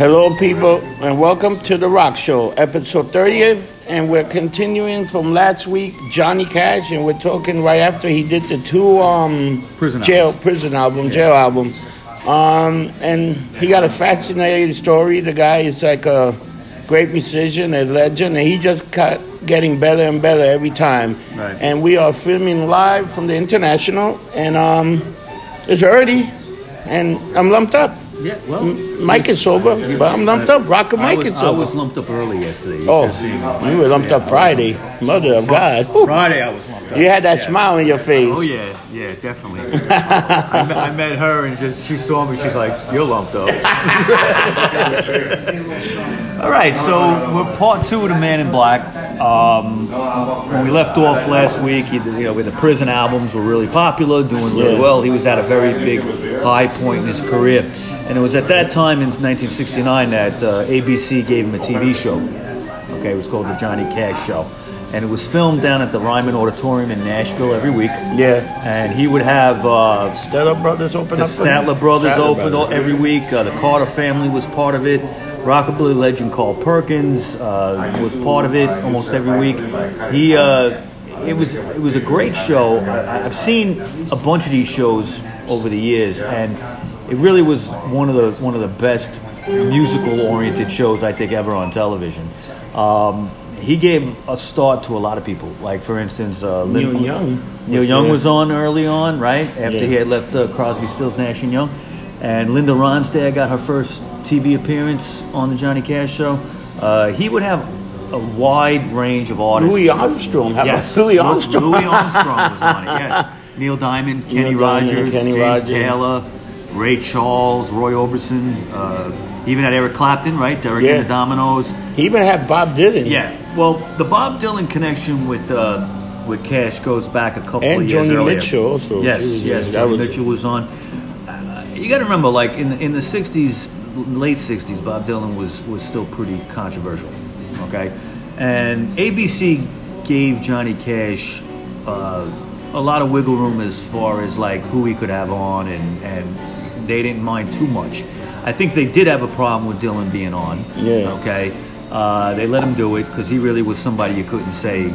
Hello, people, and welcome to The Rock Show, episode 30th. And we're continuing from last week, Johnny Cash, and we're talking right after he did the two um, Prison jail albums. prison album, jail album. Um, and he got a fascinating story. The guy is like a great musician, a legend, and he just got getting better and better every time. Right. And we are filming live from the International, and um, it's early, and I'm lumped up. Yeah, well, Mike is sober, but I'm lumped up. Rock and Mike is I was lumped up early yesterday. You Oh, could've seen me. you were lumped up Friday. Mother of God. Whew. Friday, I was lumped up. You had that Yeah. smile on your face. Oh yeah, yeah, definitely. I, met, I met her and just she saw me. She's like, "You're lumped up." All right, so we're part two of the Man in Black. Um, when we left off last week, he, you know, with the prison albums were really popular, doing really Yeah. well. He was at a very big high point in his career, and it was at that time in 1969 that uh, ABC gave him a TV show. Okay, it was called the Johnny Cash Show, and it was filmed down at the Ryman Auditorium in Nashville every week. Yeah. And he would have uh, Statler Brothers open the up. Statler Brothers Statler open Brothers. every week. Uh, the Carter family was part of it. Rockabilly legend Carl Perkins uh, was part of it almost every week. He, uh, it was it was a great show. I, I've seen a bunch of these shows over the years, and it really was one of the one of the best musical oriented shows I think ever on television. Um, he gave a start to a lot of people. Like for instance, uh, Neil Young. Neil was Young there. was on early on, right after Yeah. he had left uh, Crosby, Stills, Nash and Young, and Linda Ronstadt got her first TV appearance on the Johnny Cash show. Uh, he would have a wide range of artists. Louis Armstrong. Yes, Louis Armstrong? Louis Armstrong was on it. Yes, Neil Diamond, Kenny Neil Diamond, Rogers, Kenny James Rogers. Taylor, Ray Charles, Roy Orbison. Uh, he even had Eric Clapton, right? Derek Yeah. and the Dominos. He even had Bob Dylan. Yeah. Well, the Bob Dylan connection with uh, with Cash goes back a couple And of years earlier. Mitchell also. Yes, was- yes. that Joni was- Mitchell was on. Uh, you got to remember, like in in the '60s, late '60s, Bob Dylan was was still pretty controversial. Okay, and ABC gave Johnny Cash uh, a lot of wiggle room as far as like who he could have on, and and they didn't mind too much. I think they did have a problem with Dylan being on. Yeah. Okay. Uh, they let him do it because he really was somebody you couldn't say,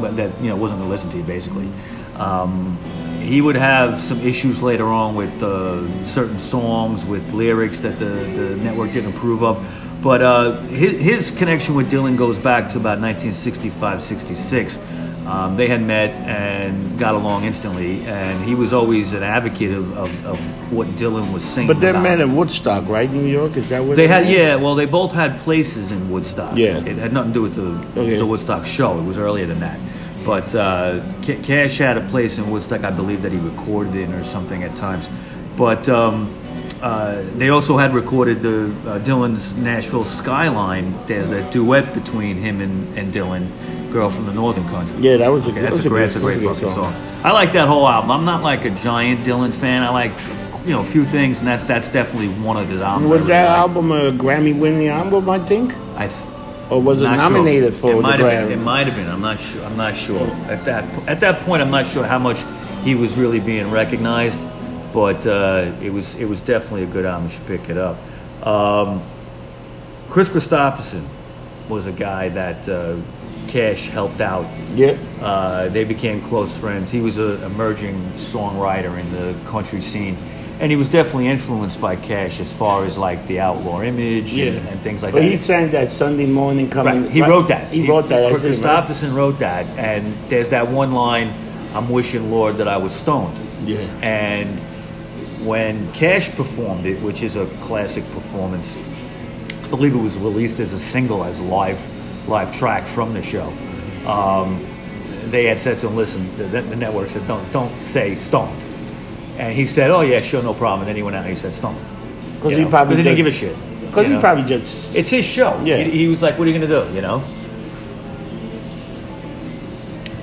but that you know wasn't going to listen to you basically. Um, he would have some issues later on with uh, certain songs, with lyrics that the, the network didn't approve of. But uh, his, his connection with Dylan goes back to about 1965, 66. Um, they had met and got along instantly, and he was always an advocate of, of, of what Dylan was singing. But they about. met in Woodstock, right? New York? Is that where They had, met? yeah. Well, they both had places in Woodstock. Yeah. it had nothing to do with the Okay. the Woodstock show. It was earlier than that. But uh, Cash had a place in Woodstock. I believe that he recorded in or something at times. But um, uh, they also had recorded the uh, Dylan's Nashville Skyline. There's that duet between him and, and Dylan, "Girl from the Northern Country." Yeah, that was a, Okay, that that's was a great, that's a great that was fucking good song. I like that whole album. I'm not like a giant Dylan fan. I like, you know, a few things, and that's that's definitely one of his albums. Was really that like. album a Grammy-winning album? I think, I th- or was it nominated sure. for it the might have been. Grammy? It might have been. I'm not sure. I'm not sure. At that at that point, I'm not sure how much he was really being recognized, but uh, it was it was definitely a good album. You should pick it up. Um, Kris Kristofferson was a guy that uh, Cash helped out. Yeah. Uh, they became close friends. He was an emerging songwriter in the country scene. And he was definitely influenced by Cash as far as like the outlaw image Yeah. and, and things like But that. But he sang that Sunday morning coming. Right. He right? wrote that. He, wrote that. Kris That's right? Kristofferson wrote that, and there's that one line, "I'm wishing, Lord, that I was stoned." Yeah. And when Cash performed it, which is a classic performance, I believe it was released as a single, as live, live track from the show. Um, they had said to him, "Listen," the, the network said, "Don't, don't say stoned." And he said, "Oh yeah, sure, no problem." And then he went out and he said stoned. Because he know, probably didn't give a shit. Because he know? probably just. It's his show. Yeah. He, he was like, "What are you going to do?" You know.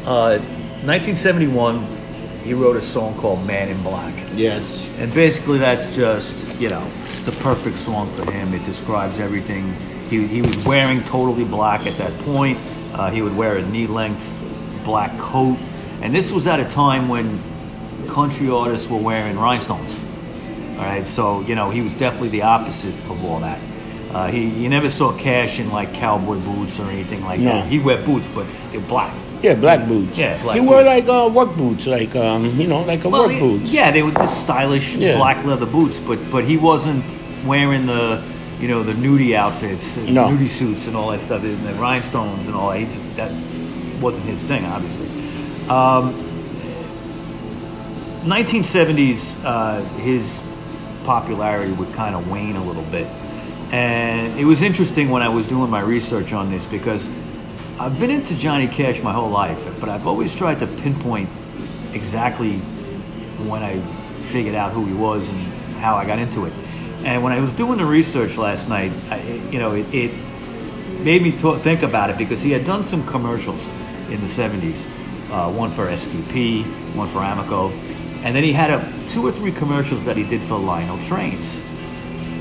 Uh, 1971, he wrote a song called "Man in Black," Yes. and basically that's just you know the perfect song for him. It describes everything. He he was wearing totally black at that point. Uh, he would wear a knee-length black coat, and this was at a time when country artists were wearing rhinestones. All right, so you know he was definitely the opposite of all that. Uh, he you never saw Cash in like cowboy boots or anything like No. that. He wear boots, but they're black. Yeah, black boots. Yeah, black he wore boots. like uh, work boots, like um, you know, like a Well, work he- boots. Yeah, they were just stylish Yeah. black leather boots, but but he wasn't wearing the you know the nudie outfits, and No. nudie suits, and all that stuff, and the rhinestones and all that. He that wasn't his thing, obviously. Um, 1970s, uh, his popularity would kind of wane a little bit, and it was interesting when I was doing my research on this because I've been into Johnny Cash my whole life, but I've always tried to pinpoint exactly when I figured out who he was and how I got into it. And when I was doing the research last night, I, you know, it, it made me to- think about it because he had done some commercials in the 70s. Uh, one for STP, one for Amoco, and then he had a, two or three commercials that he did for Lionel Trains.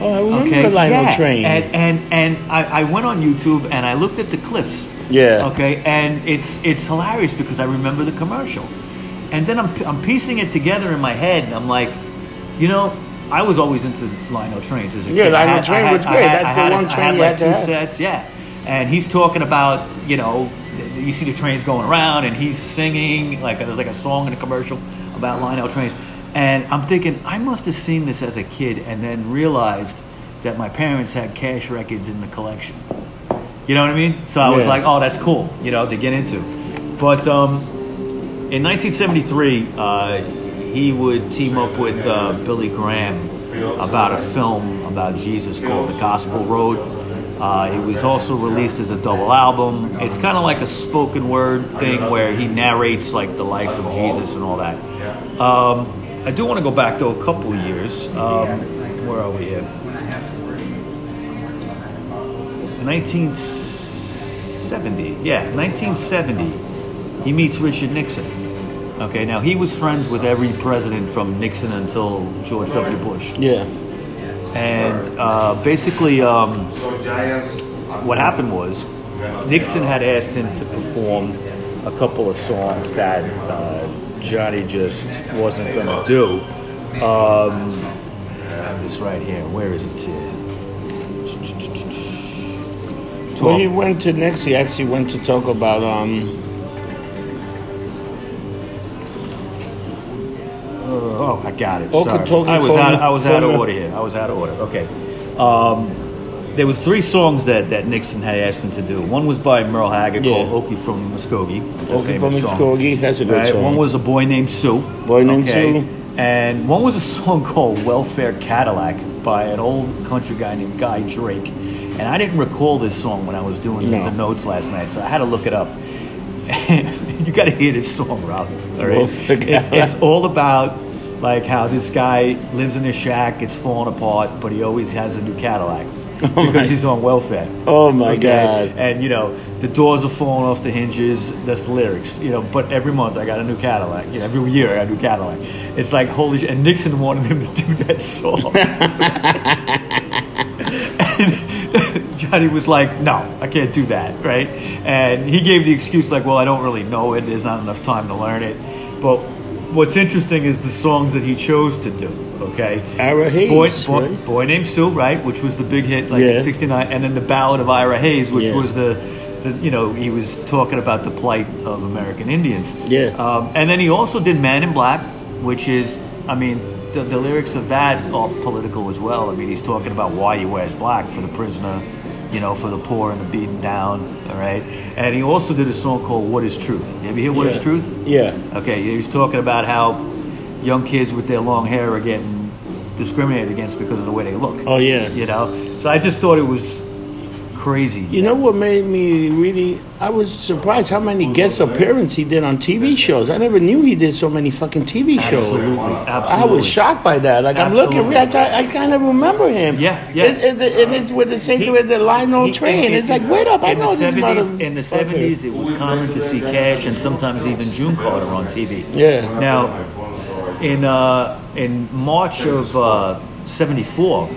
Oh, I remember Okay, the Lionel yeah. train. And and and I, I went on YouTube and I looked at the clips. Yeah. Okay, and it's it's hilarious because I remember the commercial, and then I'm I'm piecing it together in my head, and I'm like, you know, I was always into Lionel Trains as a Yeah, kid. I Lionel had- Train I had- was I great. That's the a- one I train had like had two have. sets, yeah. And he's talking about, you know, you see the trains going around, and he's singing like there's like a song in a commercial about Lionel Trains, and I'm thinking I must have seen this as a kid, and then realized that my parents had cash records in the collection. You know what I mean? So I was like, oh, that's cool, you know, to get into. But um, in 1973, uh, he would team up with uh, Billy Graham about a film about Jesus called The Gospel Road. Uh, it was also released as a double album. It's kind of like a spoken word thing where he narrates like the life of Jesus and all that. Um, I do want to go back though a couple years. Um, where are we here? 1970. Yeah, 1970. He meets Richard Nixon. Okay, now he was friends with every president from Nixon until George W. Bush. yeah. And uh, basically, um, what happened was Nixon had asked him to perform a couple of songs that uh, Johnny just wasn't going to do. Um, this right here. Where is it? here? Well, he went to next. He actually went to talk about um. Got it. Sorry. I was out. I was out of order here. I was out of order. Okay. Um, there was three songs that, that Nixon had asked him to do. One was by Merle Haggard Yeah. called "Okie from Muskogee." It's Okie famous from song. Muskogee, that's a good Right, song. One was "A Boy Named Sue." Boy Named Sue. And one was a song called "Welfare Cadillac" by an old country guy named Guy Drake. And I didn't recall this song when I was doing No. the notes last night, so I had to look it up. you got to hear this song, Rob. All right, it's, it's all about like how this guy lives in a shack, it's falling apart, but he always has a new Cadillac oh because he's on welfare. Oh my Okay? God! And you know the doors are falling off the hinges. That's the lyrics. You know, but every month I got a new Cadillac. You know, every year I got a new Cadillac. It's like holy shit. And Nixon wanted him to do that song. and Johnny was like, "No, I can't do that." Right? And he gave the excuse like, "Well, I don't really know it. There's not enough time to learn it." But what's interesting is the songs that he chose to do. Okay. Ira Hayes, Boy, boy, right? Boy Named Sue, right, which was the big hit, like Yeah. in '69, and then the Ballad of Ira Hayes, which Yeah. was the, the, you know, he was talking about the plight of American Indians. Yeah. Um, and then he also did Man in Black, which is, I mean, the, the lyrics of that are political as well. I mean, he's talking about why he wears black for the prisoner, you know, for the poor and the beaten down. All right. And he also did a song called "What Is Truth." You ever hear "What Is Yeah. Truth"? Yeah. Okay, he was talking about how young kids with their long hair are getting discriminated against because of the way they look. Oh yeah. You know, so I just thought it was crazy. You know what made me really? I was surprised how many guest appearances he did on TV shows. I never knew he did so many fucking TV shows. Absolutely, absolutely. I was shocked by that. Like I'm looking, Absolutely. I, I kind of remember him. Yeah, yeah. It, it, it is with the same He- with the Lionel He- train. in- it's like, wait up, I in know the this 70s, mother. In the seventies, it was common to see Cash and sometimes even June Carter on TV. Yeah. Now, in uh, in March of uh, '74,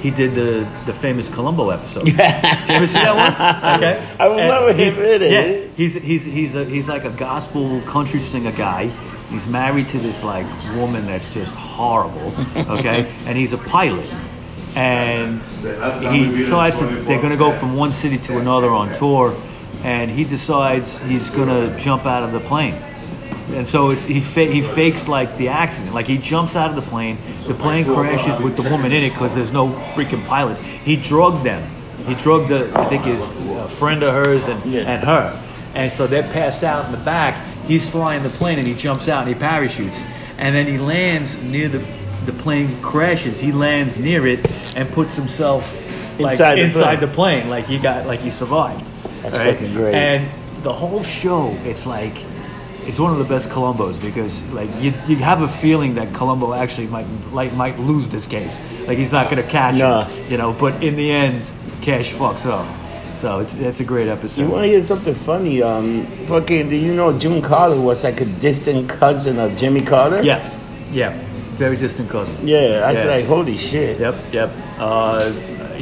he did the the famous Columbo episode. Did you ever see that one? Okay. I remember And he's- him it. Yeah, he's he's he's a, he's like a gospel country singer guy. He's married to this like woman that's just horrible. Okay, and he's a pilot. and he decides that they're going to go from one city to another on tour, and he decides he's going to jump out of the plane. And so it's, he fa- he fakes like the accident, like he jumps out of the plane. The plane crashes with the woman in it because there's no freaking pilot. He drugged them. He drugged the I think his a friend of hers and, and her, and so they're passed out in the back. He's flying the plane and he jumps out and he parachutes, and then he lands near the the plane crashes. He lands near it and puts himself like Inside the inside plane. the plane, like he got like he survived. That's fucking great. And the whole show, it's like it's one of the best Columbos because like you, you have a feeling that Columbo actually might like might lose this case. Like he's not gonna catch Nah. you know. But in the end, Cash fucks up. So it's that's a great episode. You want to hear something funny? Um, fucking, do you know June Carter was like a distant cousin of Jimmy Carter? yeah, yeah, very distant cousin. Yeah, I was Yeah. like, holy shit. Yep, yep. Uh,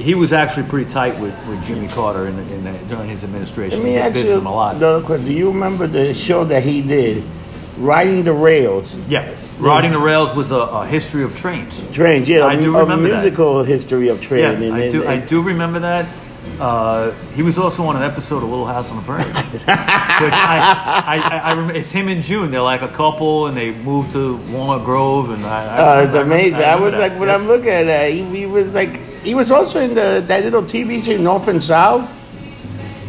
he was actually pretty tight with, with Jimmy Carter in, in the, during his administration. Let me ask you him a lot. another question. Do you remember the show that he did, Riding the Rails? Yeah, Riding the Rails was a, a history of trains. Trains, yeah, I a, do a remember that. musical history of trains. Yeah, train. and, I and- do. I do remember that. Uh, he was also on an episode of Little House on the Prairie, which I, I, I, I remember. It's him and June. They're like a couple, and they moved to Walnut Grove, and I. I Oh, it's amazing. I, was that. like, when Yep. I'm looking at that, he, he was like, he was also in the that little TV show North and South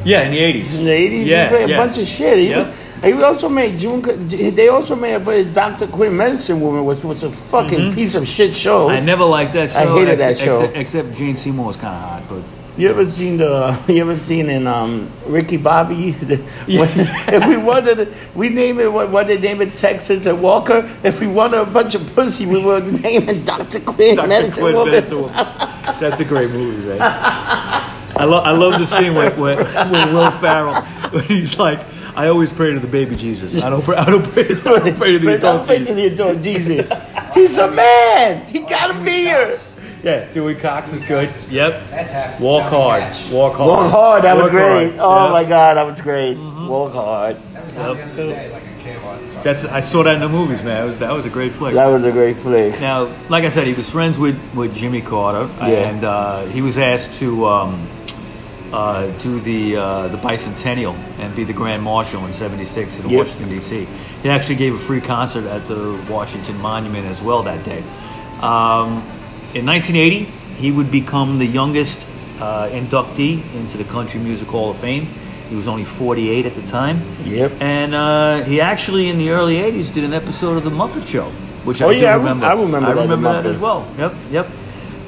yeah, in the eighties. in the 80s. Yeah, he yeah. a bunch of shit. He, Yep. he also made June. They also made a Dr. Quinn Medicine Woman, which was a fucking piece of shit show. Mm-hmm. I never liked that show. I hated that show. Except, except Jane Seymour was kind of hot, but You ever seen the? You ever seen in um, Ricky Bobby? The, Yeah. when- if we wanted, we name it what? What they name it? Texas and Walker. If we wanted a bunch of pussy, we would name it Doctor Quinn Dr. Medicine Quinn Woman. Medicine Woman. That's a great movie, man. I love I love the scene with, with, with Will Ferrell when he's like, I always pray to the baby Jesus. I don't pray. I don't pray. I don't pray to the But don't pray to Jesus. the adult Jesus. He's a man. He got a beard. Yeah, Dewey Cox is good. Yep. That's half. Walk hard. Walk hard. Walk hard. That was Work great. hard. Oh Yep. my god, that was great. Walk hard. That was on the other day, like a kid. That's I saw that in the movies, man. That was that was a great flick. That was a great flick. Now, like I said, he was friends with, with Jimmy Carter, Yeah. and uh, he was asked to um, uh, do the uh, the bicentennial and be the Grand Marshal in '76 in Yep. Washington D.C. He actually gave a free concert at the Washington Monument as well that day. Um, in 1980, he would become the youngest uh, inductee into the Country Music Hall of Fame. He was only 48 at the time. Yep. And uh, he actually, in the early 80s, did an episode of The Muppet Show, which Oh, I yeah, remember. I remember I that, remember that as well. Yep, yep.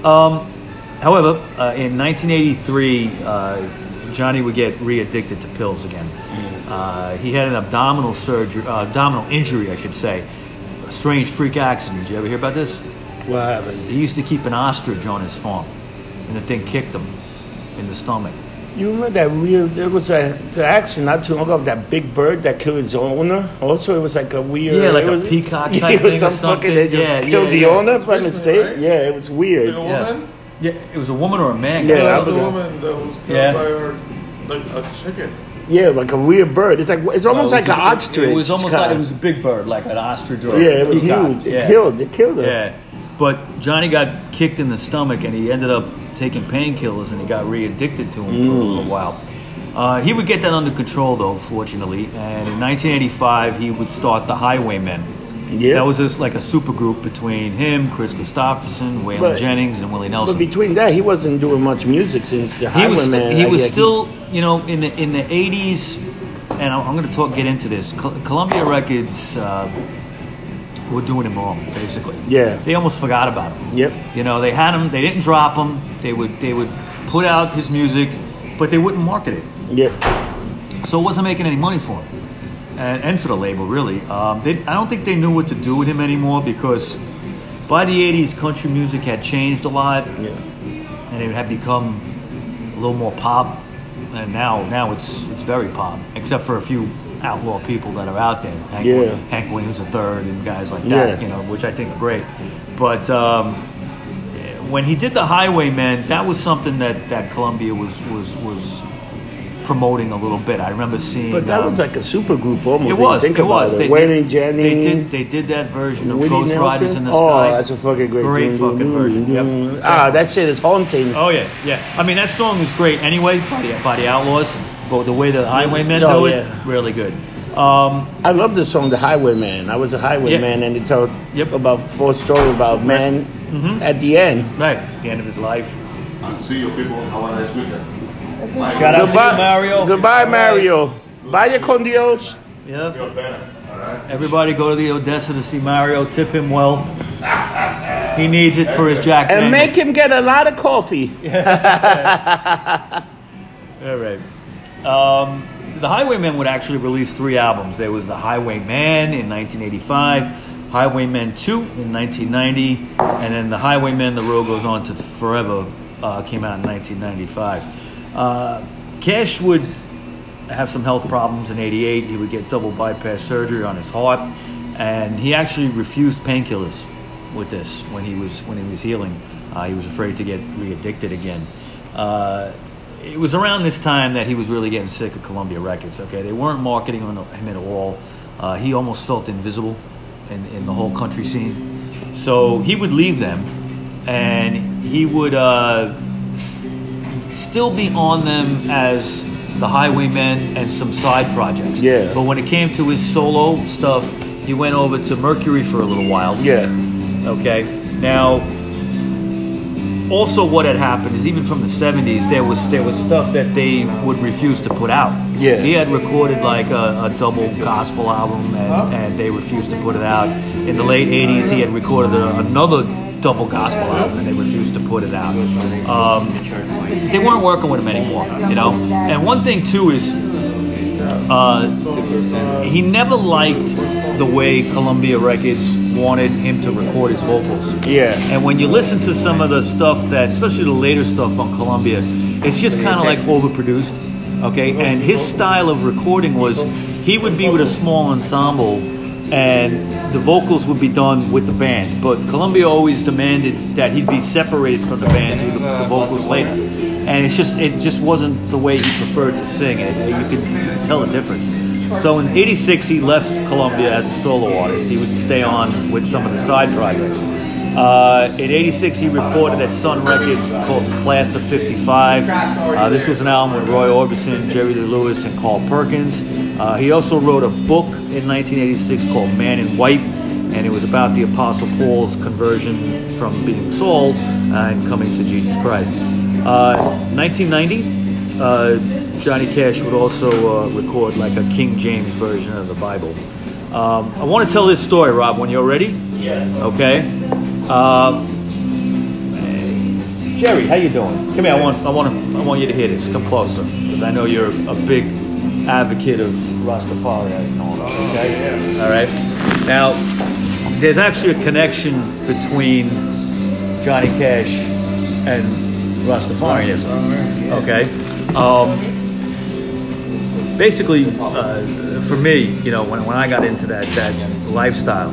Um, however, uh, in 1983, uh, Johnny would get re-addicted to pills again. Uh, he had an abdominal surgery, uh, abdominal injury, I should say. A strange freak accident. Did you ever hear about this? What happened? He used to keep an ostrich on his farm, and the thing kicked him in the stomach. You remember that weird? There was a the accident not too long ago of that big bird that killed its owner. Also, it was like a weird. Yeah, like it a was, peacock yeah, type it was thing or something. fucking. They just Yeah, killed yeah, the yeah. owner by mistake. right? Yeah, it was weird. Like a Yeah. woman? Yeah, it was a woman or a man. Yeah, guy. I There was a woman that was killed Yeah. by her, like a chicken. Yeah, like a weird bird. It's like it's almost Well, like it an ostrich. It was almost kinda. like it was a big bird, like an ostrich or Yeah, it was peacock. huge. It Yeah. killed. It killed her. Yeah, but Johnny got kicked in the stomach, and he ended up taking painkillers, and he got re-addicted to them for a Mm. little while. Uh, he would get that under control, though, fortunately. And in 1985, he would start the Highwaymen. Yeah. That was just like a super group between him, Kris Kristofferson, Waylon But- Jennings, and Willie Nelson. But between that, he wasn't doing much music since the he was Highwayman. he was still you know in the in the 80s and i'm, I'm going to talk get into this Col- columbia records uh, were doing him wrong basically Yeah. they almost forgot about him Yep. you know they had him they didn't drop him they would they would put out his music but they wouldn't market it Yep. so it wasn't making any money for him and, and for the label really um, they, i don't think they knew what to do with him anymore because by the 80s country music had changed a lot Yeah. and it had become a little more pop. And now, now it's it's very pop, except for a few outlaw people that are out there. Hank, Yeah. Hank Williams III and guys like that, Yeah. you know, which I think are great. But um, when he did the Highwaymen, that was something that, that Columbia was was was promoting a little bit. I remember seeing. But that um, was like a super group almost. it was. Think it about was. it. They, Wayne did, and Jenny. They did. They did that version of Willie Ghost Nelson? Riders in the oh, Sky. Oh, that's a fucking great, Great fucking dude. version, yep. Ah, that shit is haunting. Oh yeah, yeah. I mean that song is great anyway by the, by the Outlaws, but the way the Highwaymen Oh, do it, yeah. really good. Um, I love the song "The Highwayman." I was a highwayman, Yeah. and it told Yep. Mm-hmm. about four story about man at the end. right, the end of his life. And see you people. Have a nice weekend. Shout out Goodbye, to Mario. Goodbye, All right. Mario. Vaya con Dios. Yep. Feel better. All right. Everybody go to the Odessa to see Mario. Tip him well. He needs it for his jacket. And Daniels. make him get a lot of coffee. All right. Um, the Highwaymen would actually release three albums. There was the Highwayman in 1985, Highwaymen 2 in 1990, and then the Highwaymen The Road Goes On to Forever uh, came out in 1995. Uh, Cash would have some health problems in 88. He would get double bypass surgery on his heart, and he actually refused painkillers with this when he was when he was healing. Uh, he was afraid to get re-addicted again. Uh, it was around this time that he was really getting sick of Columbia Records. Okay, they weren't marketing on him at all. Uh, he almost felt invisible in, in the whole country scene. So he would leave them, and he would uh, still be on them as the Highwaymen and some side projects. Yeah. But when it came to his solo stuff, he went over to Mercury for a little while. Yeah. Okay. Now, also what had happened is even from the '70s, there was there was stuff that they would refuse to put out. Yeah. He had recorded like a, a double gospel album, and, and they refused to put it out. In the late '80s, he had recorded a, another double gospel album, and they refused to put it out. Um, they weren't working with him anymore, you know. And one thing too is uh, he never liked the way Columbia Records wanted him to record his vocals. Yeah. And when you listen to some of the stuff that, especially the later stuff on Columbia, it's just kind of like overproduced. Okay. And his style of recording was he would be with a small ensemble and the vocals would be done with the band. But Columbia always demanded that he'd be separated from the band do the, the vocals later. And it's just it just wasn't the way he preferred to sing. It, you, could tell the difference. So in '86 he left Columbia as a solo artist. He would stay on with some of the side projects. Uh, in '86 he recorded at Sun Records called Class of '55. Uh, this was an album with Roy Orbison, Jerry Lee Lewis, and Carl Perkins. Uh, he also wrote a book in 1986 called Man in White, and it was about the Apostle Paul's conversion from being Saul and coming to Jesus Christ. Uh, 1990, uh, Johnny Cash would also uh, record like a King James version of the Bible. Um, I want to tell this story, Rob, when you're ready. Yeah. Okay. Uh, Jerry, how you doing? Come here. I want, I want, to, I want you to hear this. Come closer, because I know you're a big advocate of Rastafari. Okay. All right. Now, there's actually a connection between Johnny Cash and Rastafarianism. Okay. Um, basically, uh, for me, you know, when, when I got into that that lifestyle,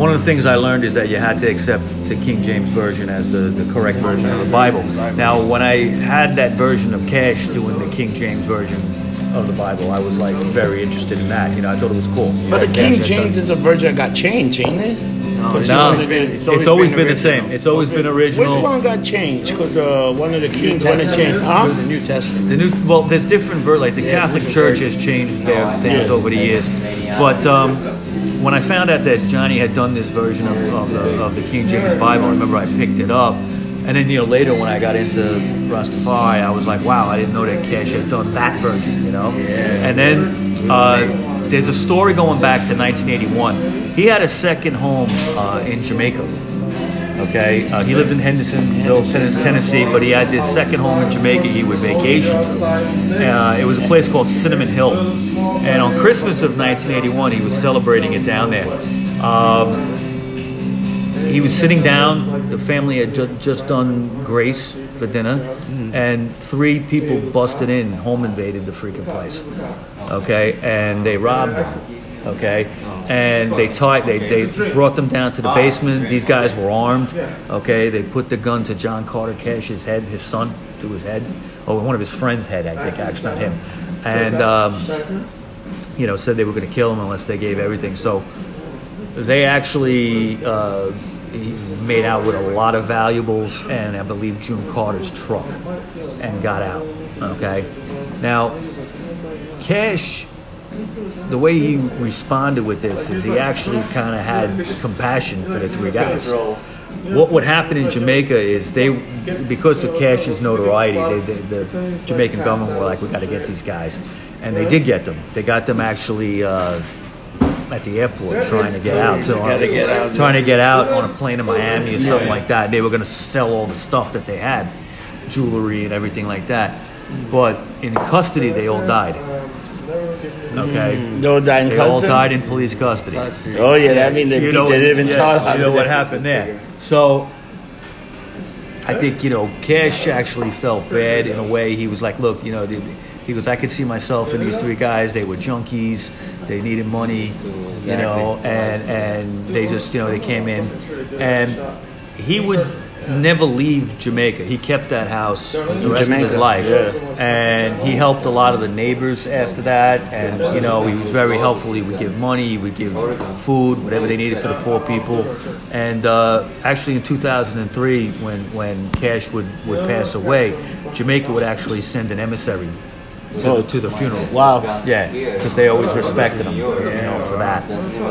one of the things I learned is that you had to accept the King James version as the, the correct version of the Bible. Now, when I had that version of Cash doing the King James version of the Bible, I was like very interested in that. You know, I thought it was cool. But the King James is a version that got changed, ain't it? Because No, you only did- it's always been the same. It's always been original. Which one got changed? Because uh, one of the kings wanted changed. Huh? The New Testament. The new, well, there's different ver like the Catholic Church has changed their things over the years, but um, when I found out that Johnny had done this version of, of, the, of the King James Bible, I remember I picked it up, and then you know later when I got into Rastafari, I was like, wow, I didn't know that Cash had done that version, you know. And then uh, there's a story going back to 1981. He had a second home uh, in Jamaica. Okay, uh, he lived in Hendersonville, Tennes- Tennessee, but he had this second home in Jamaica he would vacation to. Uh, it was a place called Cinnamon Hill, and on Christmas of 1981, he was celebrating it down there. Um, he was sitting down. The family had ju- just done grace for dinner, and three people busted in, home invaded the freaking place. Okay, and they robbed him. Okay, and they tied. They, they brought them down to the basement. These guys were armed. Okay, they put the gun to John Carter Cash's head, his son, to his head, or one of his friends' head. I think actually not him, and um, you know said they were going to kill him unless they gave everything. So they actually uh, he made out with a lot of valuables and I believe June Carter's truck and got out. Okay, now Cash, the way he responded with this is he actually kind of had compassion for the three guys. What would happen in Jamaica is they, because of Cash's notoriety, they, they, the Jamaican government were like, we got to get these guys, and they did get them. They got them actually. Uh, at the airport trying to get out, to, Gotta get out. trying to get out on a plane to Miami or something like that. They were going to sell all the stuff that they had, jewelry and everything like that. But in custody, they all died. Okay, They all died in they all died in police custody. Oh yeah, that means they beat the living yeah, tar you know what happened there. So I think you know Cash actually felt bad in a way. He was like, look, you know, he goes, I could see myself in these three guys. They were junkies. They needed money, you know, and and they just you know they came in, and he would never leave Jamaica. He kept that house the rest of his life, yeah. and he helped a lot of the neighbors after that. And you know, he was very helpful. He would give money, he would give food, whatever they needed for the poor people. And uh, actually, in 2003, when when Cash would would pass away, Jamaica would actually send an emissary to, to the funeral. Wow. Yeah, because they always respected him, you know, for that.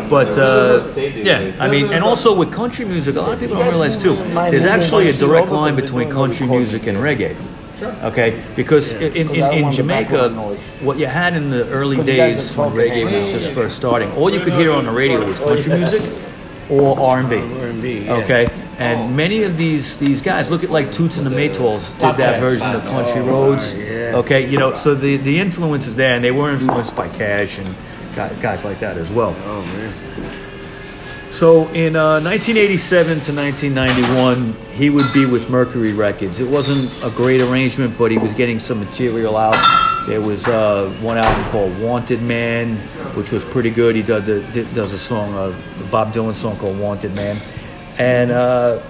But uh, yeah, I mean, and also with country music, a lot of people don't realize too. There's actually a direct line between country music and reggae. Okay, because in, in, in, in Jamaica, what you had in the early Because you guys days when reggae was just first starting, all you could hear on the radio was country music or R&B. R&B, yeah. Okay, and many of these these guys look at like Toots and the Maytals did that version of Country Roads. Okay, you know, so the the influence is there, and they were influenced by Cash and guys, like that as well. Oh man. So in uh, 1987 to 1991, he would be with Mercury Records. It wasn't a great arrangement, but he was getting some material out. There was uh, one album called Wanted Man, which was pretty good. He does, the, did- does a song, uh, the Bob Dylan song called Wanted Man. And, uh,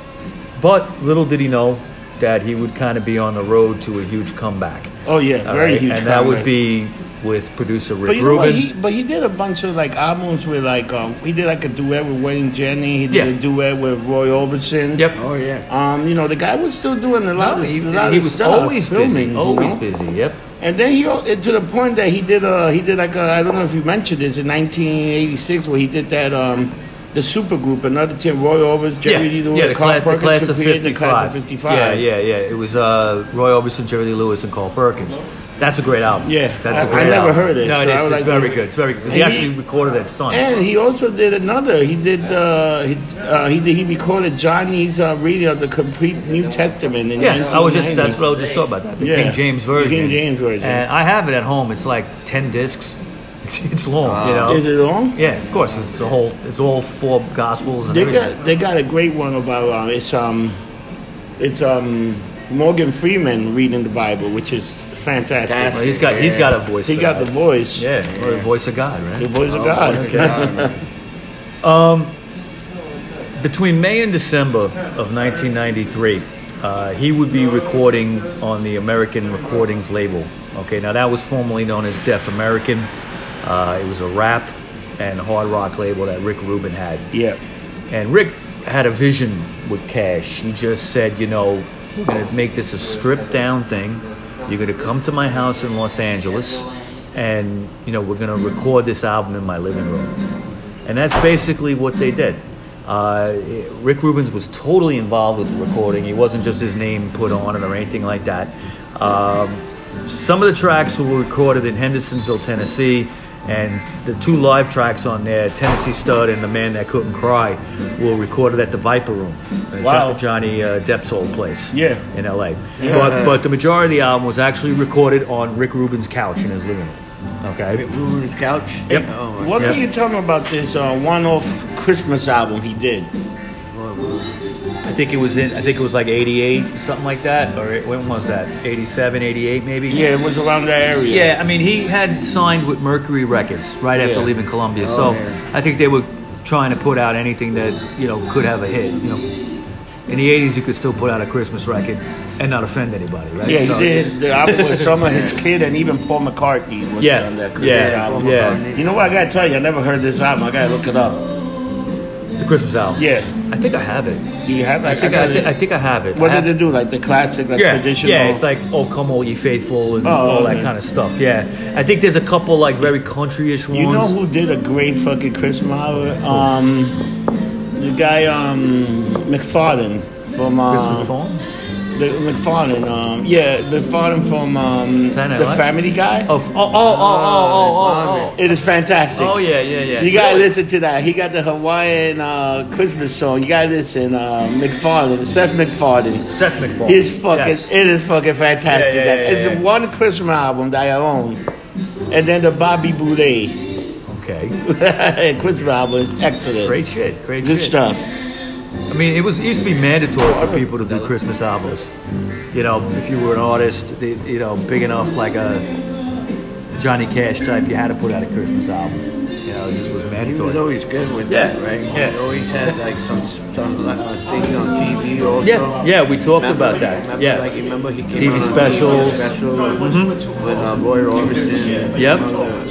but little did he know that he would kind of be on the road to a huge comeback. Oh yeah, All very right? huge. And that would be with producer Rick But you know Rubin. what? He, but he did a bunch of like albums with like um, he did like a duet with Wayne Jenny. He did Yeah. a duet with Roy Orbison. Yep. Oh yeah. Um, you know the guy was still doing a lot No, of he, a lot he of was stuff, always filming, busy, you always know? busy. Yep. And then he uh, to the point that he did uh he did like a, I don't know if you mentioned this in 1986 where he did that um the super group another team Roy Orbison Jerry Lee Lewis yeah, the, Carl class, the Perkins class of 55. the class of 55 Yeah, yeah, yeah. It was uh, Roy Orbison, Jerry Lee Lewis, and Carl Perkins. That's a great album. Yeah, that's I- a great album. I never album. heard it, No, so it is. It's like very good. It's very good. he he- actually recorded that song. And he also did another. He did. Uh, he uh, he did, he recorded Johnny's uh, reading of the complete New Testament in yeah, I was just that's what I was just talking about. That the Yeah, King James the version. King James version. And I have it at home. It's like ten discs. It's, it's long, you know. Is it long? Yeah, of course. It's a whole. It's all four gospels and They everything. got they got a great one about um, it's um it's um Morgan Freeman reading the Bible, which is fantastic. Fantastic. Well, he's got he's got a voice. He got that. the voice. yeah, or the voice of God, right? The voice of God. Between May and December of 1993, uh, he would be recording on the American Recordings label. Okay, now that was formerly known as Def American. Uh, it was a rap and hard rock label that Rick Rubin had. Yeah. And Rick had a vision with Cash. He just said, you know, we're going to make this a stripped down thing. You're going to come to my house in Los Angeles, and, you know, we're going to record this album in my living room. And that's basically what they did. Uh, Rick Rubens was totally involved with the recording. He wasn't just his name put on it or anything like that. Um, some of the tracks were recorded in Hendersonville, Tennessee, and the two live tracks on there, Tennessee Stud and The Man That Couldn't Cry, were recorded at the Viper Room, Wow. Jo- Johnny uh, Depp's old place Yeah. in LA. But, but the majority of the album was actually recorded on Rick Rubin's couch in his living room. Okay. Rubin's couch. Yep. Oh, What Yeah. can you tell me about this uh, one-off Christmas album he did? I think it was in. I think it was like '88, something like that, or it- when was that? '87, '88, maybe. Yeah, it was around that area. Yeah, I mean, he had signed with Mercury Records right after Yeah. leaving Columbia, Oh, so yeah. I think they were trying to put out anything that you know could have a hit. You know, in the '80s, you could still put out a Christmas record and not offend anybody, right? Yeah, he did. The album with some of his kid and even Paul McCartney was Yeah, on that yeah, album. yeah. You know what? I gotta tell you, I never heard this album. I gotta look it up. Christmas album. Yeah. I think I have it. Do you have? I think I, thi- I think I have it. What I did have- they do? Like the classic, like yeah, traditional? yeah, it's like "Oh Come All Ye Faithful" and Oh, all that okay. kind of stuff. Yeah, I think there's a couple like very country-ish ones. You know who did a great fucking Christmas album? Um, the guy um MacFarlane from uh, Christmas? The MacFarlane. Um, yeah, MacFarlane from um, Saturday Night the Live? Family Guy. Oh, f- oh, oh, oh, oh, oh, oh, It is fantastic. oh, oh, yeah, yeah, yeah. You gotta listen to that. He got the Hawaiian uh, Christmas song. You gotta listen. Uh, MacFarlane, Seth MacFarlane. Seth MacFarlane. His fucking, Yes. it is fucking fantastic. Yeah, yeah, yeah, it's yeah. one Christmas album that I own, and then the Bobby Boulet Okay, Christmas album is excellent. great shit, great shit. Good shit. stuff. I mean, it was it used to be mandatory for people to do Christmas albums. You know, if you were an artist, the- you know, big enough like a Johnny Cash type, you had to put out a Christmas album. You know, it just was He was always good with Yeah, that, right? yeah. He always had like some some uh, things on TV also. Yeah, yeah, we talked Remember- about that. remember, Yeah. like remember he came TV on specials. TV special with uh, Roy Orbison. Yep.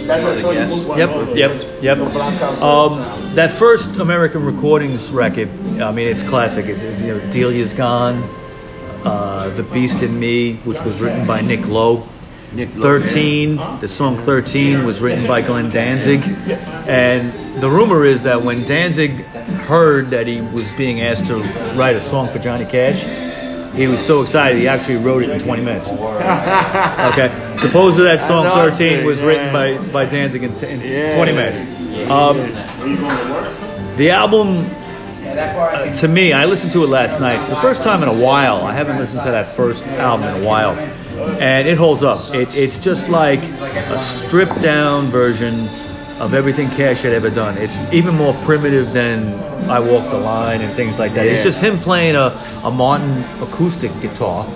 That's what I told you. Yep, yep, yep. Um, that first American Recordings record, I mean, it's classic. It's, it's, you know, Delia's Gone, uh, The Beast in Me, which was written by Nick Lowe. Nick Lowe. 13, the song 13 was written by Glenn Danzig. And the rumor is that when Danzig heard that he was being asked to write a song for Johnny Cash, he was so excited he actually wrote it in 20 minutes. Okay, supposedly that song 13 was yeah. written by, by Danzig in, in Yeah. 20 minutes. Um, the album, uh, to me, I listened to it last night for the first time in a while. I haven't listened to that first album in a while, and it holds up. It, it's just like a stripped down version of everything Cash had ever done. It's even more primitive than I Walk the Line and things like that. It's just him playing a, a Martin acoustic guitar.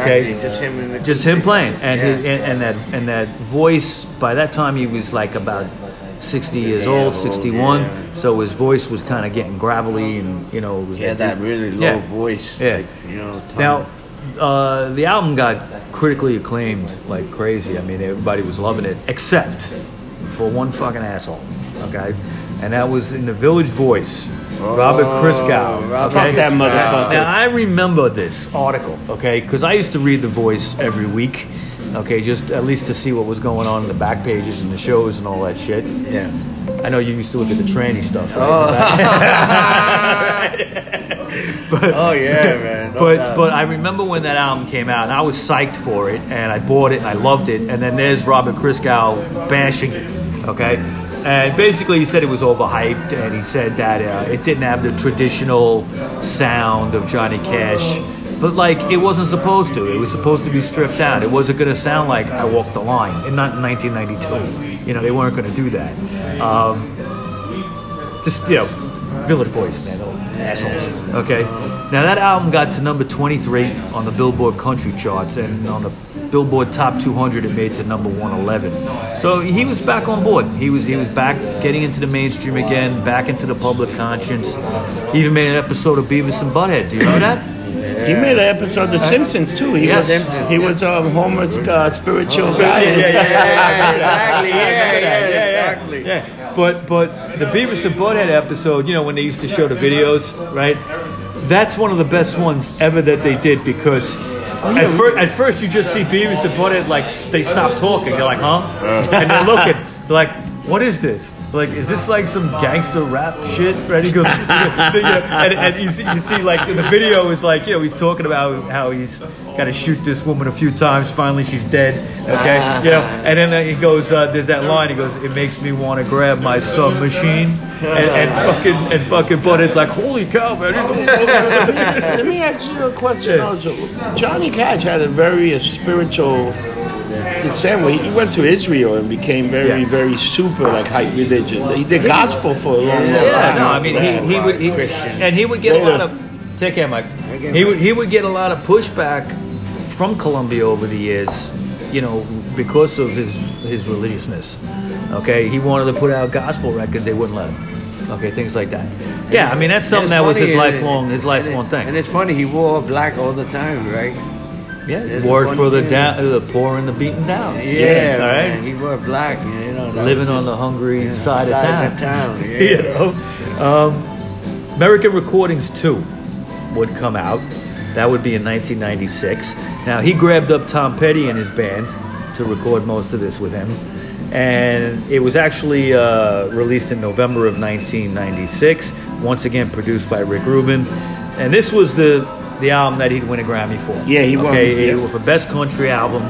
Okay, Exactly, just him and just him playing, and, Yeah. his, and and that and that voice. By that time, he was like about sixty years old, sixty-one. yeah. So his voice was kind of getting gravelly, and you know, He had that really low Yeah. voice. Yeah. Like, you know. Now, uh, the album got critically acclaimed like crazy. I mean, everybody was loving it, except for one fucking asshole. Okay, and that was in the Village Voice, Oh, Robert Christgau. Oh, Robert? Fuck that motherfucker. Now I remember this article, okay, because I used to read The Voice every week, okay, just at least to see what was going on in the back pages and the shows and all that shit. Yeah. I know you used to look at the tranny stuff, right? Oh, oh yeah, man. No But doubt. but I remember when that album came out, and I was psyched for it, and I bought it, and I loved it. And then there's Robert Christgau bashing it, okay? And basically, he said it was overhyped, and he said that uh, it didn't have the traditional sound of Johnny Cash. But like, it wasn't supposed to. It was supposed to be stripped out. It wasn't going to sound like "I Walked the Line" in not in 1992. You know, they weren't going to do that. Um, just you know, Village Voice, man, assholes. Okay, now that album got to number 23 on the Billboard Country charts, and on the Billboard Top 200, it made to number 111. So he was back on board. He was he was back getting into the mainstream again, back into the public conscience. He even made an episode of Beavis and Butthead. Do you know that? He made an episode of The Simpsons too. He Yes. was he was um, Homer's uh, spiritual guy. exactly. Yeah, yeah, yeah, exactly. Yeah, but but the Beavis and Butthead episode, you know, when they used to show the videos, right? That's one of the best ones ever that they did because. Oh, at, fir- at first, you just see Beavis and Butthead like they stop talking. They're like, "Huh?" Uh. and they're looking. They're like, "What is this? Like, is this like some gangster rap shit?" Right? He goes, and, and you see, you see like the video is like, you know, he's talking about how he's got to shoot this woman a few times. Finally, she's dead. Okay, you know, and then he goes, uh, "There's that line." He goes, "It makes me want to grab my submachine," and, and fucking and fucking But it's like, "Holy cow, man!" Let me ask you a question. Also, Johnny Cash had a very uh, spiritual same way he went to Israel and became very, Yeah. very super like high religion. He did gospel for a long, long Yeah, time. no, I mean he, he would he, and he would get a lot of Take care, Mike. He would he would get a lot of pushback from Columbia over the years, you know, because of his his religiousness. Okay, he wanted to put out gospel records, they wouldn't let him. Okay, things like that. Yeah, I mean that's something that was his funny, and- lifelong his and lifelong it- thing. And it's funny, he wore black all the time, right? Yeah, a for the down, the poor and the beaten down. Yeah, all right. man, he wore black, you know. Living on the hungry his- side, of town. of town, yeah. you know. Um, American Recordings 2 would come out. That would be in 1996. Now, he grabbed up Tom Petty and his band to record most of this with him. And it was actually uh, released in November of 1996, once again produced by Rick Rubin. And this was the, the album that he'd win a Grammy for. Yeah, he won, Okay, yeah. it was for Best Country Album.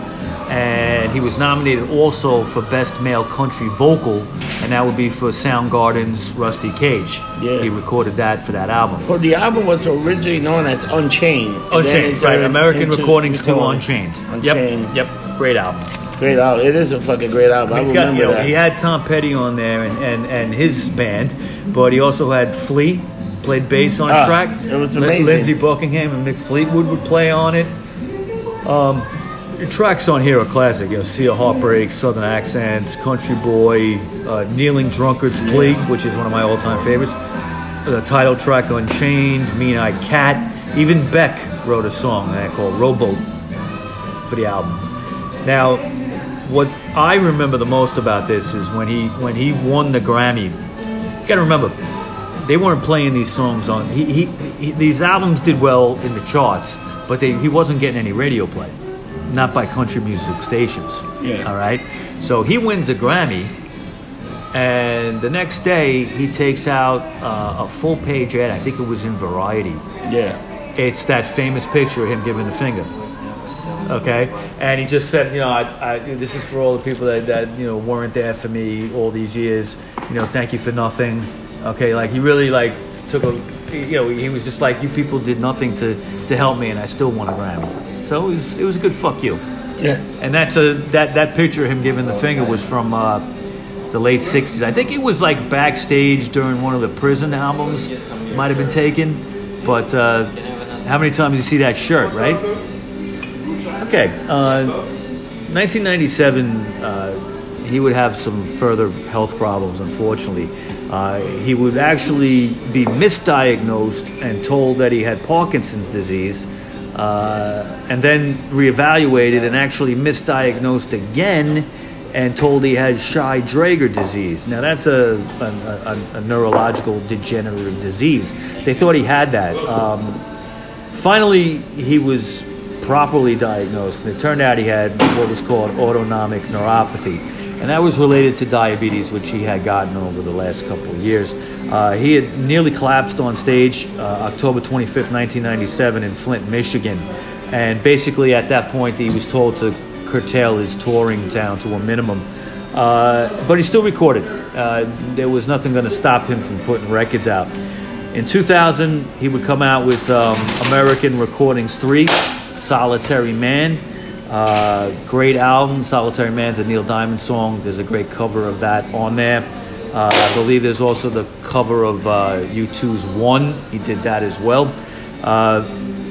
And he was nominated also for Best Male Country Vocal, and that would be for Soundgarden's Rusty Cage. Yeah. He recorded that for that album. Well, the album was originally known as Unchained. Unchained, right? American Recordings 2 Recording. Unchained. Unchained. Yep, yep, great album. Great album. It is a fucking great album. I He's got, remember you know, that. he had Tom Petty on there and, and, and his band, but he also had Flea played bass on a Ah, track. it was amazing. Lindsey Buckingham and Mick Fleetwood would play on it. Um, tracks on here are classic. You know, Sea of Heartbreak, Southern Accents, Country Boy, uh, Kneeling Drunkard's Plea, which is one of my all-time favorites. The title track Unchained, Mean Eyed Cat. Even Beck wrote a song uh, called Rowboat for the album. Now, what I remember the most about this is when he when he won the Grammy. You got to remember, they weren't playing these songs on. He, he, he these albums did well in the charts, but they, he wasn't getting any radio play, not by country music stations. Yeah. All right. So he wins a Grammy, and the next day he takes out uh, a full page ad. I think it was in Variety. yeah. It's that famous picture of him giving the finger. Okay, and he just said, you know, I, I, this is for all the people that, that you know weren't there for me all these years. You know, thank you for nothing. Okay, like he really like took a, you know, he was just like, you people did nothing to to help me, and I still won a Grammy. So it was it was a good fuck you. Yeah. And that's a that that picture of him giving the finger was from uh, the late '60s. I think it was like backstage during one of the prison albums. Might have been taken, but uh, how many times you see that shirt, right? Okay. Uh, 1997, uh, he would have some further health problems, unfortunately. Uh, he would actually be misdiagnosed and told that he had Parkinson's disease, uh, and then reevaluated and actually misdiagnosed again and told he had Shy Drager disease. Now, that's a, a, a, a neurological degenerative disease. They thought he had that. Um, Finally, he was properly diagnosed, and it turned out he had what was called autonomic neuropathy, and that was related to diabetes, which he had gotten over the last couple of years. Uh, he had nearly collapsed on stage uh, October 25th, 1997, in Flint, Michigan, and basically at that point he was told to curtail his touring down to a minimum. Uh, but he still recorded. Uh, there was nothing going to stop him from putting records out. In 2000, he would come out with um, American Recordings 3, Solitary Man. Uh, great album. Solitary Man's a Neil Diamond song. There's a great cover of that on there. Uh, I believe there's also the cover of uh, U2's One. He did that as well. Uh,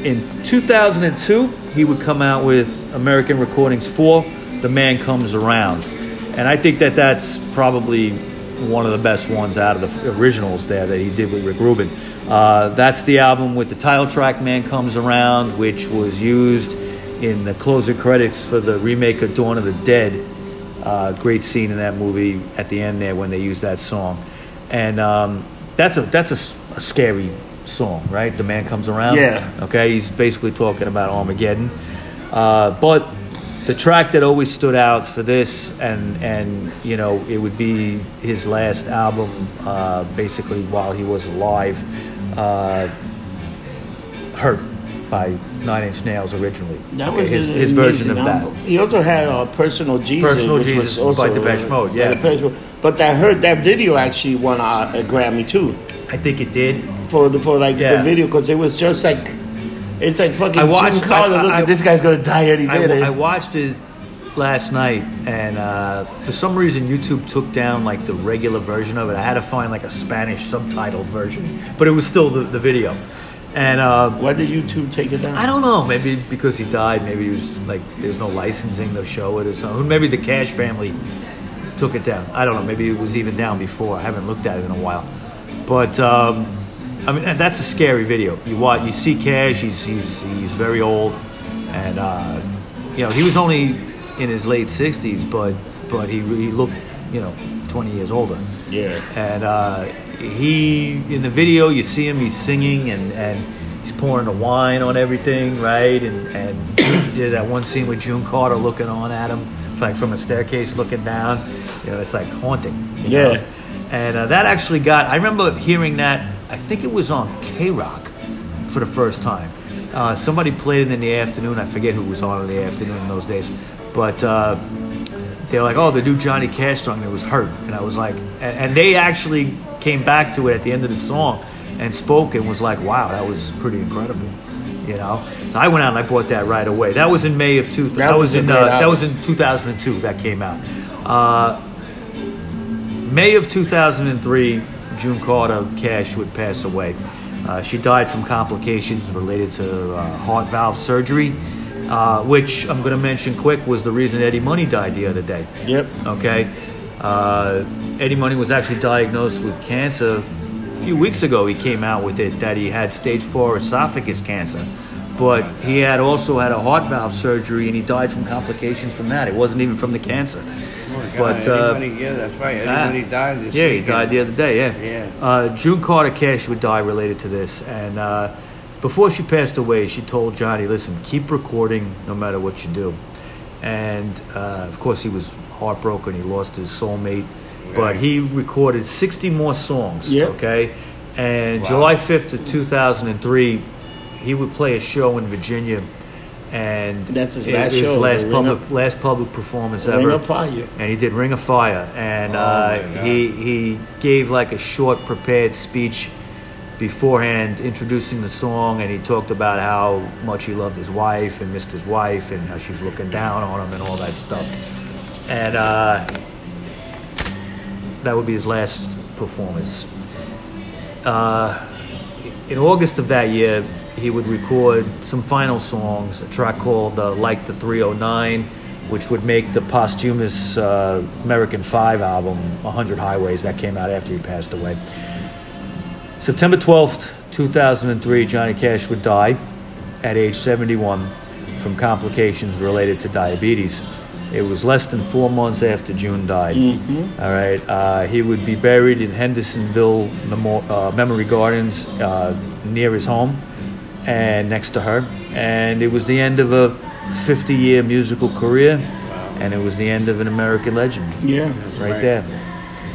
in 2002, he would come out with American Recordings 4, The Man Comes Around. And I think that that's probably one of the best ones out of the originals there that he did with Rick Rubin. Uh, that's the album with the title track Man Comes Around, which was used in the closing credits for the remake of Dawn of the Dead. Uh, great scene in that movie at the end there when they use that song. And um, that's a that's a a, scary song, right? The man comes around. Yeah. Okay, he's basically talking about Armageddon. Uh, but the track that always stood out for this, and and you know, it would be his last album, uh, basically while he was alive. Uh, Hurt by Nine Inch Nails originally. That Okay, was his, his version of amazing that. album. He also had uh, Personal Jesus, Personal which Jesus was by also Depeche Mode, yeah. Depeche Mode. But I heard that video actually won a, a Grammy too I think it did. for the for like Yeah. the video because it was just like it's like fucking I watched- Jim. I- Look I- at this guy's gonna die any I, minute. I watched it last night, and uh, for some reason, YouTube took down like the regular version of it. I had to find like a Spanish subtitled version, but it was still the, the video. And uh, Why did YouTube take it down? I don't know. Maybe because he died. Maybe he was like there's no licensing to show it or something. Maybe the Cash family took it down. I don't know. Maybe it was even down before. I haven't looked at it in a while. But um, I mean, and that's a scary video. You watch, you see Cash. He's he's he's very old, and uh, you know he was only in his late 60s, but but he he looked you know 20 years older. Yeah. And uh, he, in the video, you see him, he's singing and, and he's pouring the wine on everything, right? And, and there's that one scene with June Carter looking on at him, like from a staircase looking down. You know, it's like haunting. Yeah. know? And uh, that actually got, I remember hearing that, I think it was on K Rock for the first time. Uh, somebody played it in the afternoon. I forget who was on in the afternoon in those days. But uh, they're like, oh, the new Johnny Cash song that was hurt. And I was like, and, and they actually came back to it at the end of the song and spoke and was like, wow, that was pretty incredible. You know, so I went out and I bought that right away. That was in May of two. That, That was, in uh, that was in 2002. That came out. Uh, May of 2003, June Carter Cash would pass away. Uh, she died from complications related to uh, heart valve surgery, uh, which I'm going to mention quick was the reason Eddie Money died the other day. Yep. Okay. Uh, Eddie Money was actually diagnosed with cancer a few weeks ago. He came out with it that he had stage four esophagus cancer. But he had also had a heart valve surgery and he died from complications from that. It wasn't even from the cancer. But, uh, yeah, that's right. Anybody died this Yeah, he died the other day. Yeah. Yeah. Uh, June Carter Cash would die related to this, and uh, before she passed away, she told Johnny, "Listen, keep recording no matter what you do." And uh, of course, he was heartbroken. He lost his soulmate, but he recorded 60 more songs. Yep. Okay. And Wow. July 5th of 2003, he would play a show in Virginia. And That's his last his show, last public, last public performance Ring ever of Fire. and he did Ring of Fire, and Oh, uh, he he gave like a short prepared speech beforehand introducing the song, and he talked about how much he loved his wife and missed his wife, and how she's looking down on him and all that stuff, and uh, that would be his last performance. Uh, in August of that year, he would record some final songs, a track called uh, Like the 309, which would make the posthumous uh, American 5 album, 100 Highways, that came out after he passed away. September 12th, 2003, Johnny Cash would die at age 71 from complications related to diabetes. It was less than four months after June died. All right, uh, he would be buried in Hendersonville Memo- uh, Memory Gardens uh, near his home and next to her. And it was the end of a 50 year musical career, and it was the end of an American legend Yeah. right, Right. there.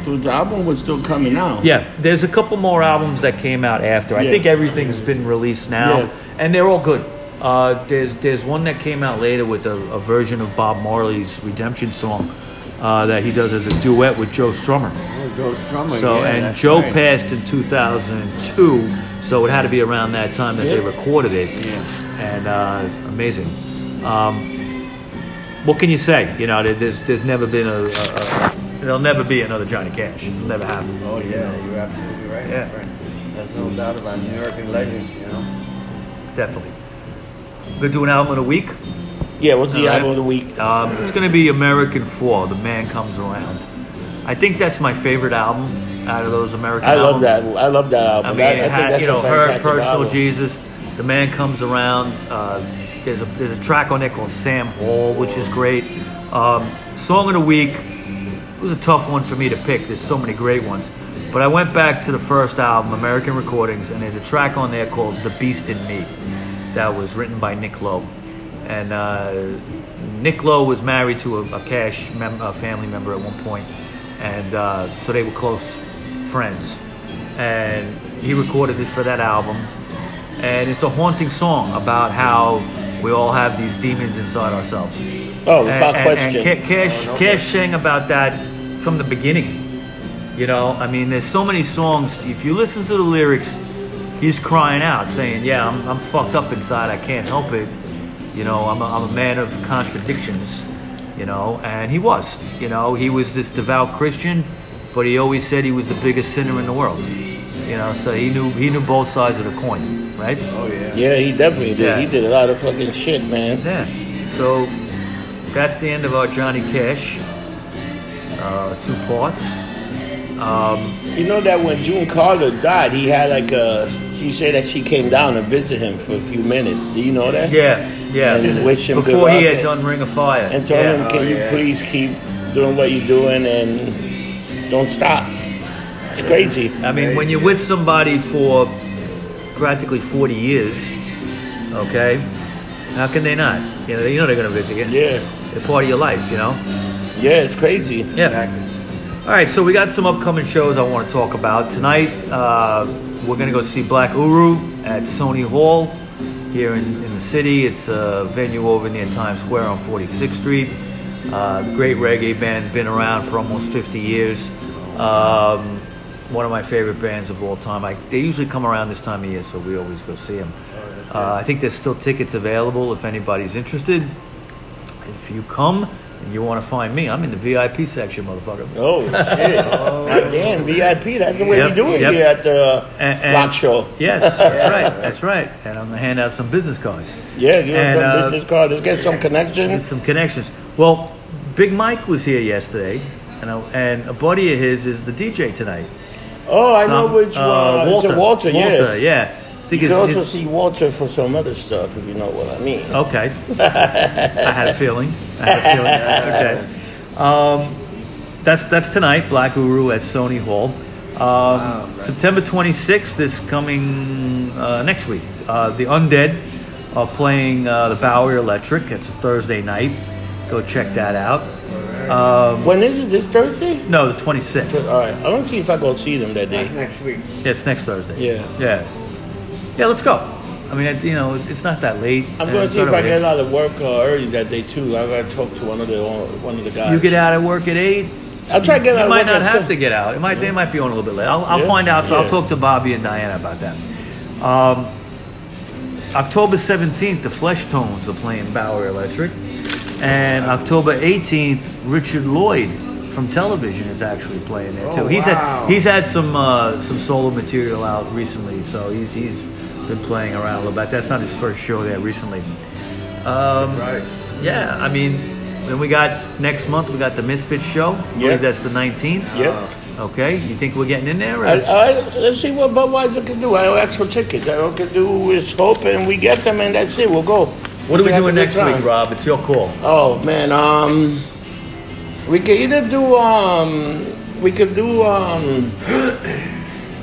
So the album was still coming out. Yeah, there's a couple more albums that came out after. I Yeah. think everything's been released now, Yeah. and they're all good. Uh, there's there's one that came out later with a, a version of Bob Marley's Redemption song uh, that he does as a duet with Joe Strummer. Oh, Joe Strummer. So yeah, and Joe right. passed in 2002, so it had to be around that time that they recorded it. Yeah. And uh, amazing. Um, what can you say? You know, there- there's there's never been a, a, a there'll never be another Johnny Cash. It'll never happen. Oh yeah, you're absolutely right. Yeah. There's no doubt about. American legend. You know. Definitely. We're gonna do an album of the week. Yeah, what's the All right. album of the week? Um, it's gonna be American Four. The Man Comes Around. I think that's my favorite album out of those American I love albums. that. I love that album. I mean, That- it think had, that's you know, a her personal album. Jesus. The man comes around. Uh, there's a there's a track on there called Sam Hall, which is great. Um, Song of the week. It was a tough one for me to pick. There's so many great ones, but I went back to the first album, American Recordings, and there's a track on there called "The Beast in Me," that was written by Nick Lowe, and uh, Nick Lowe was married to a, a Cash mem- a family member at one point, and uh, so they were close friends. And he recorded it for that album, and it's a haunting song about how we all have these demons inside ourselves. Oh, without and, question. And Ca- Cash, Oh, no Cash sang about that from the beginning. You know, I mean, there's so many songs. If you listen to the lyrics, he's crying out, saying, "Yeah, I'm, I'm fucked up inside. I can't help it. You know, I'm a, I'm a man of contradictions." You know, and he was. You know, he was this devout Christian, but he always said he was the biggest sinner in the world. You You know, so he knew he knew both sides of the coin, right? Oh yeah. Yeah, he definitely did. Yeah. He did a lot of fucking shit, man. Yeah. So that's the end of our Johnny Cash. Uh, two parts. Um, You know that when June Carter died, he had like a. She said that she came down and visited him for a few minutes. Do you know that? yeah, yeah. And wish him Before good he had and- done Ring of Fire. And told yeah. him, "Can Oh, you yeah. please keep doing what you're doing and don't stop." It's crazy. I mean, when you're with somebody for practically 40 years, okay, how can they not? You know, you know they're going to visit you. Yeah, They're part of your life, you know? yeah, it's crazy. Yeah. Exactly. All right, so we got some upcoming shows I want to talk about. Tonight, uh, we're going to go see Black Uhuru at Sony Hall here in, in the city. It's a venue over near Times Square on 46th Street. Uh, great reggae band, been around for almost 50 years. Um, one of my favorite bands of all time. I, they usually come around this time of year, so we always go see them. Uh, I think there's still tickets available if anybody's interested. If you come and you want to find me, I'm in the VIP section, motherfucker. Oh shit! God damn, VIP. That's the way Yep, we do it yep. here at the And- and- rock show. Yes, that's right. That's right. And I'm gonna hand out some business cards, Yeah, give And, some uh, business card. Let's get some connection. with some connections. Well, Big Mike was here yesterday, and a, and a buddy of his is the DJ tonight. Oh, I know Some- which one. It's a Walter, yeah. Walter, yeah. I think You it's, can also it's- see Walter for some other stuff, if you know what I mean. Okay. I had a feeling. I had a feeling. Okay. Um, that's that's tonight. Black Uhuru at Sony Hall. Um, September 26th is coming uh, next week. Uh, the Undead are playing uh, the Bowery Electric. It's a Thursday night. Go check that out. Um, When is it? This Thursday? no, the 26th. All right. I don't see if I go see them that day. Next week. Yeah, it's next Thursday. Yeah. Yeah. Yeah, let's go. I mean, you know, it's not that late. I'm going to see if I I a- get out of work uh, early that day too. I got to talk to one of the one of the guys. You get out of work at 8. I'll try to get out. Of work. You might work not at have seven. to get out. It might. They might be on a little bit late. I'll, I'll Yeah? find out. I'll talk to Bobby and Diana about that. Um, October 17th, the Flesh Tones are playing Bowery Electric, and October 18th, Richard Lloyd from television is actually playing there too. Oh, he's wow. had he's had some uh, some solo material out recently, so he's he's been playing around a little bit. That's not his first show there recently. Um, Right. yeah, I mean, then we got next month. We got the Misfits show. I Yeah. believe that's the 19th. Yep. Okay, you think we're getting in there? or- I, I, let's see what Budweiser can do. I'll ask for tickets. All I can do is hope, and we get them, and that's it. We'll go. what are we Have a doing good next week, time. Rob? It's your call. Oh man, um, we could either do um, we could do um,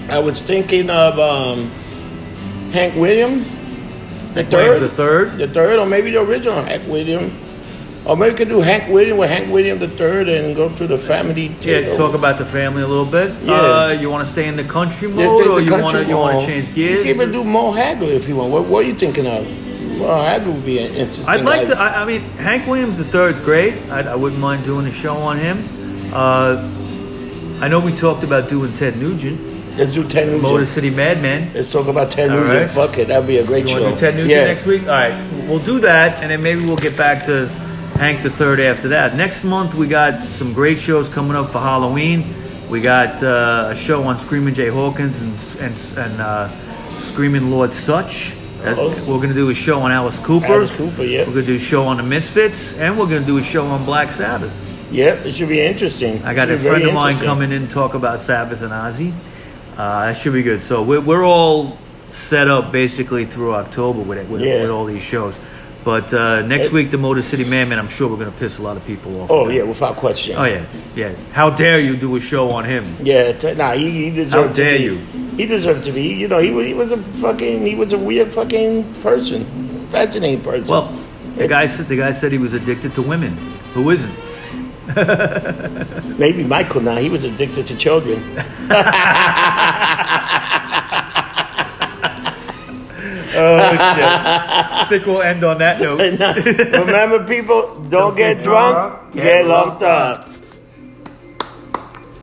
I was thinking of um, Hank William, the Williams the third, third. the third, or maybe the original Hank Williams, or maybe we could do Hank Williams with Hank William the third and go through the family. Yeah, talk about the family a little bit. Yeah. Uh, you want to stay in the country mode, Let's or you want to you want to change You gears? can even do Mo Hagler if you want. What, what are you thinking of? Well, that would be an interesting. I'd like to. I, I mean, Hank Williams III is great. I, I wouldn't mind doing a show on him. Uh, I know we talked about doing Ted Nugent, Let's do Ted Nugent. Motor City Madman. Let's talk about Ted All Nugent. right. Fuck it, that'd be a great You show. want to do Ted Nugent yeah. next week? All right, we'll do that, and then maybe we'll get back to Hank the Third after that. Next month we got some great shows coming up for Halloween. We got uh, a show on Screaming Jay Hawkins and and, and uh, Screaming Lord Sutch. Uh, Oh. We're gonna do a show on Alice Cooper. Alice Cooper, yeah. We're gonna do a show on the Misfits, and we're gonna do a show on Black Sabbath. Yep, it should be interesting. I got a friend of mine coming in to talk about Sabbath and Ozzy. Uh, that should be good. So we're, we're all set up basically through October with it, with, Yeah. with all these shows. But uh, next It- week, the Motor City Man, man, I'm sure we're going to piss a lot of people off. Oh yeah, without question. Oh yeah, yeah. How dare you do a show on him? Yeah, t- nah, he, he deserved How dare to be. you. He deserved to be. You know, he, he was a fucking, he was a weird fucking person, fascinating person. Well, the guy said the guy said he was addicted to women. Who isn't? maybe Michael now. He was addicted to children. Oh, I think we'll end on that note. Remember, people, don't get drunk, get lumped up.